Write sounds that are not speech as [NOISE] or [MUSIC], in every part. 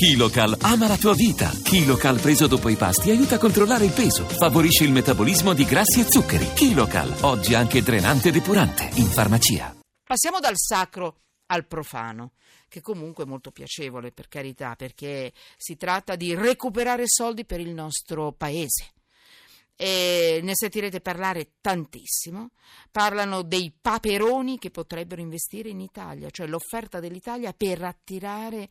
KiloCal ama la tua vita. KiloCal preso dopo i pasti aiuta a controllare il peso, favorisce il metabolismo di grassi e zuccheri. KiloCal, oggi anche drenante e depurante, in farmacia. Passiamo dal sacro al profano, che comunque è molto piacevole, per carità, perché si tratta di recuperare soldi per il nostro paese. E ne sentirete parlare tantissimo. Parlano dei paperoni che potrebbero investire in Italia, cioè l'offerta dell'Italia per attirare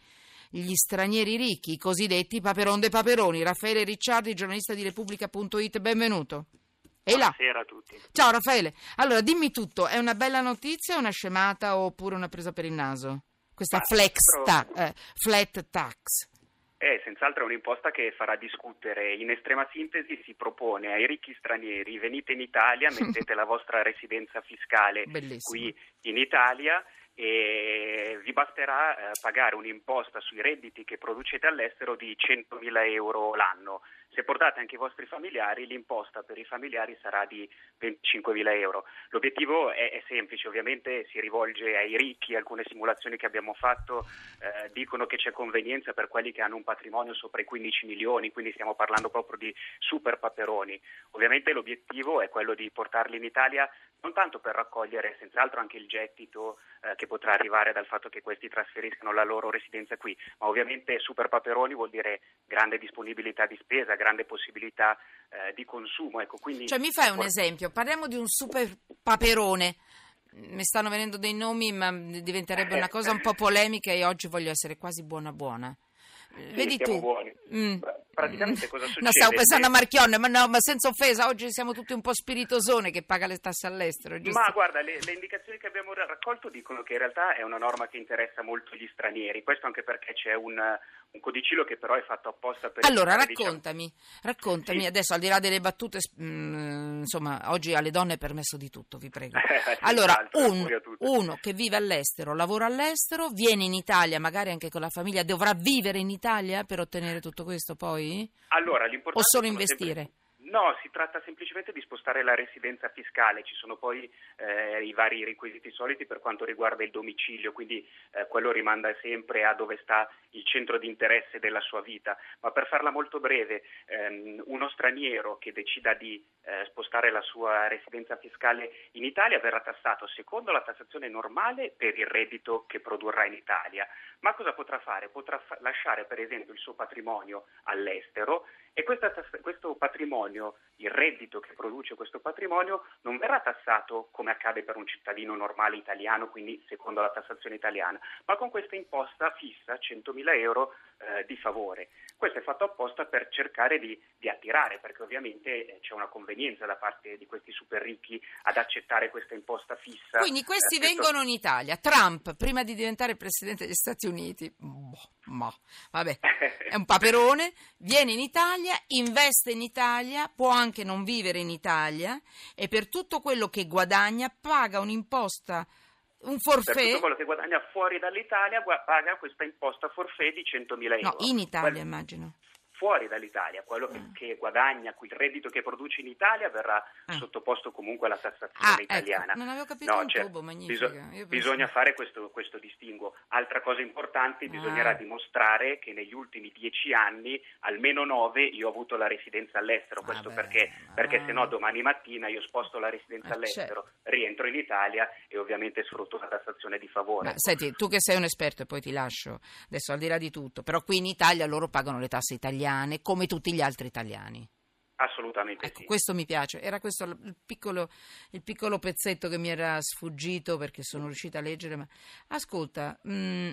gli stranieri ricchi, i cosiddetti paperon de paperoni. Raffaele Ricciardi, giornalista di Repubblica.it, benvenuto. E là. Buonasera a tutti. Ciao Raffaele, allora dimmi tutto, è una bella notizia, una scemata oppure una presa per il naso? Questa Ma flex ta- eh, flat tax. È senz'altro un'imposta che farà discutere. In estrema sintesi si propone ai ricchi stranieri venite in Italia, [LAUGHS] mettete la vostra residenza fiscale Bellissimo. qui in Italia e vi basterà eh, pagare un'imposta sui redditi che producete all'estero di 100.000 euro l'anno. Se portate anche i vostri familiari, l'imposta per i familiari sarà di 25.000 euro. L'obiettivo è, è semplice, ovviamente si rivolge ai ricchi, alcune simulazioni che abbiamo fatto eh, dicono che c'è convenienza per quelli che hanno un patrimonio sopra i 15 milioni, quindi stiamo parlando proprio di super paperoni. Ovviamente l'obiettivo è quello di portarli in Italia non tanto per raccogliere senz'altro anche il gettito eh, che potrà arrivare dal fatto che questi trasferiscano la loro residenza qui, ma ovviamente super paperoni vuol dire grande disponibilità di spesa, grande possibilità eh, di consumo. Ecco, quindi Cioè mi fai un esempio, parliamo di un super paperone. Mi stanno venendo dei nomi, ma diventerebbe una cosa un po' polemica e oggi voglio essere quasi buona buona. Sì, Vedi tu. Mm. Beh, praticamente cosa succede? No, stavo pensando a Marchionne, ma no, ma senza offesa, oggi siamo tutti un po' spiritosone che paga le tasse all'estero, giusto? Ma guarda, le, le indicazioni che abbiamo ra- raccolto dicono che in realtà è una norma che interessa molto gli stranieri, questo anche perché c'è un, un codicillo che però è fatto apposta per... Allora, evitare, diciamo- raccontami, raccontami Sì. adesso al di là delle battute, mm, insomma, oggi alle donne è permesso di tutto, vi prego. [LAUGHS] Allora, un- uno che vive all'estero, lavora all'estero, viene in Italia, magari anche con la famiglia, dovrà vivere in Italia per ottenere tutto questo poi? Allora, l'importante O solo investire? sempre- No, si tratta semplicemente di spostare la residenza fiscale, ci sono poi eh, i vari requisiti soliti per quanto riguarda il domicilio, quindi eh, quello rimanda sempre a dove sta il centro di interesse della sua vita, ma per farla molto breve, ehm, uno straniero che decida di eh, spostare la sua residenza fiscale in Italia verrà tassato secondo la tassazione normale per il reddito che produrrà in Italia, ma cosa potrà fare? Potrà fa- lasciare per esempio il suo patrimonio all'estero e questa questo patrimonio, il reddito che produce questo patrimonio, non verrà tassato come accade per un cittadino normale italiano, quindi secondo la tassazione italiana, ma con questa imposta fissa 100.000 euro eh, di favore. Questo è fatto apposta per cercare di, di attirare, perché ovviamente eh, c'è una convenienza da parte di questi super ricchi ad accettare questa imposta fissa. Quindi questi eh, vengono in Italia. Trump, prima di diventare presidente degli Stati Uniti, boh, ma, vabbè, [LAUGHS] è un paperone, viene in Italia, investe in Italia, può anche non vivere in Italia e per tutto quello che guadagna paga un'imposta, un per tutto quello che guadagna fuori dall'Italia paga questa imposta forfait di 100.000 euro. no, in Italia Quello- immagino. Fuori dall'Italia, quello che, Ah. che guadagna, il reddito che produce in Italia verrà Ah. sottoposto comunque alla tassazione Ah, italiana. ecco, non avevo capito No, cioè, tubo, biso- penso- bisogna fare questo, questo distinguo. Altra cosa importante, Ah. bisognerà dimostrare che negli ultimi dieci anni, almeno nove, io ho avuto la residenza all'estero. Questo Vabbè, perché, perché se no domani mattina io sposto la residenza Eh, all'estero, rientro in Italia e ovviamente sfrutto la tassazione di favore. Ma senti, tu che sei un esperto e poi ti lascio, adesso al di là di tutto, però qui in Italia loro pagano le tasse italiane come tutti gli altri italiani. Assolutamente Ecco, sì. questo mi piace. Era questo il piccolo, il piccolo pezzetto che mi era sfuggito perché sono riuscita a leggere. Ma ascolta, mh,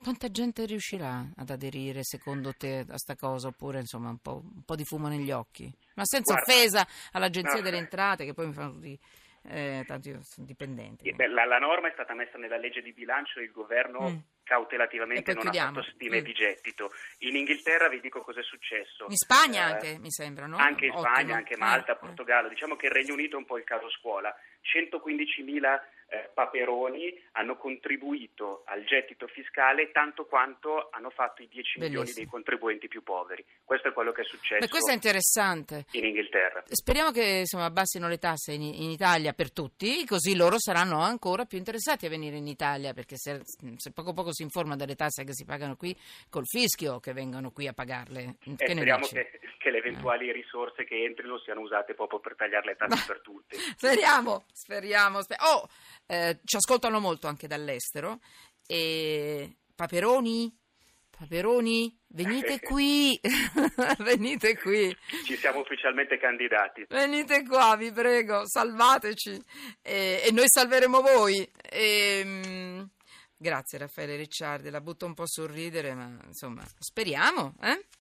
quanta gente riuscirà ad aderire secondo te a sta cosa? Oppure insomma un po', un po' di fumo negli occhi? Ma senza Guarda, offesa all'Agenzia no. delle Entrate, che poi mi fanno tutti. Eh, tanti dipendenti. Beh, La, la norma è stata messa nella legge di bilancio e il governo Mm. Cautelativamente non chiudiamo. ha fatto stime Mm. di gettito. In Inghilterra vi dico cosa è successo. In Spagna Eh, anche, mi sembra, no? Anche in Ottimo. Spagna, anche Malta, Eh, eh. Portogallo. Diciamo che il Regno Unito è un po' il caso scuola. 115.000 eh, Paperoni hanno contribuito al gettito fiscale tanto quanto hanno fatto i 10 Bellissimo. milioni dei contribuenti più poveri. Questo è quello che è successo Beh, questo è interessante. in Inghilterra. Speriamo che insomma, abbassino le tasse in, in Italia per tutti, così loro saranno ancora più interessati a venire in Italia, perché se, se poco poco si informa delle tasse che si pagano qui col fischio che vengono qui a pagarle. E Che ne speriamo dici? che, che le eventuali risorse che entrino siano usate proprio per tagliare le tasse per tutti. Speriamo, speriamo. sper- oh, eh, ci ascoltano molto anche dall'estero. E Paperoni, Paperoni, venite [LAUGHS] qui, [LAUGHS] venite qui. Ci siamo ufficialmente candidati. Venite qua, vi prego, salvateci e, e noi salveremo voi. E, grazie Raffaele Ricciardi, la butto un po' a sorridere, ma insomma, speriamo, eh?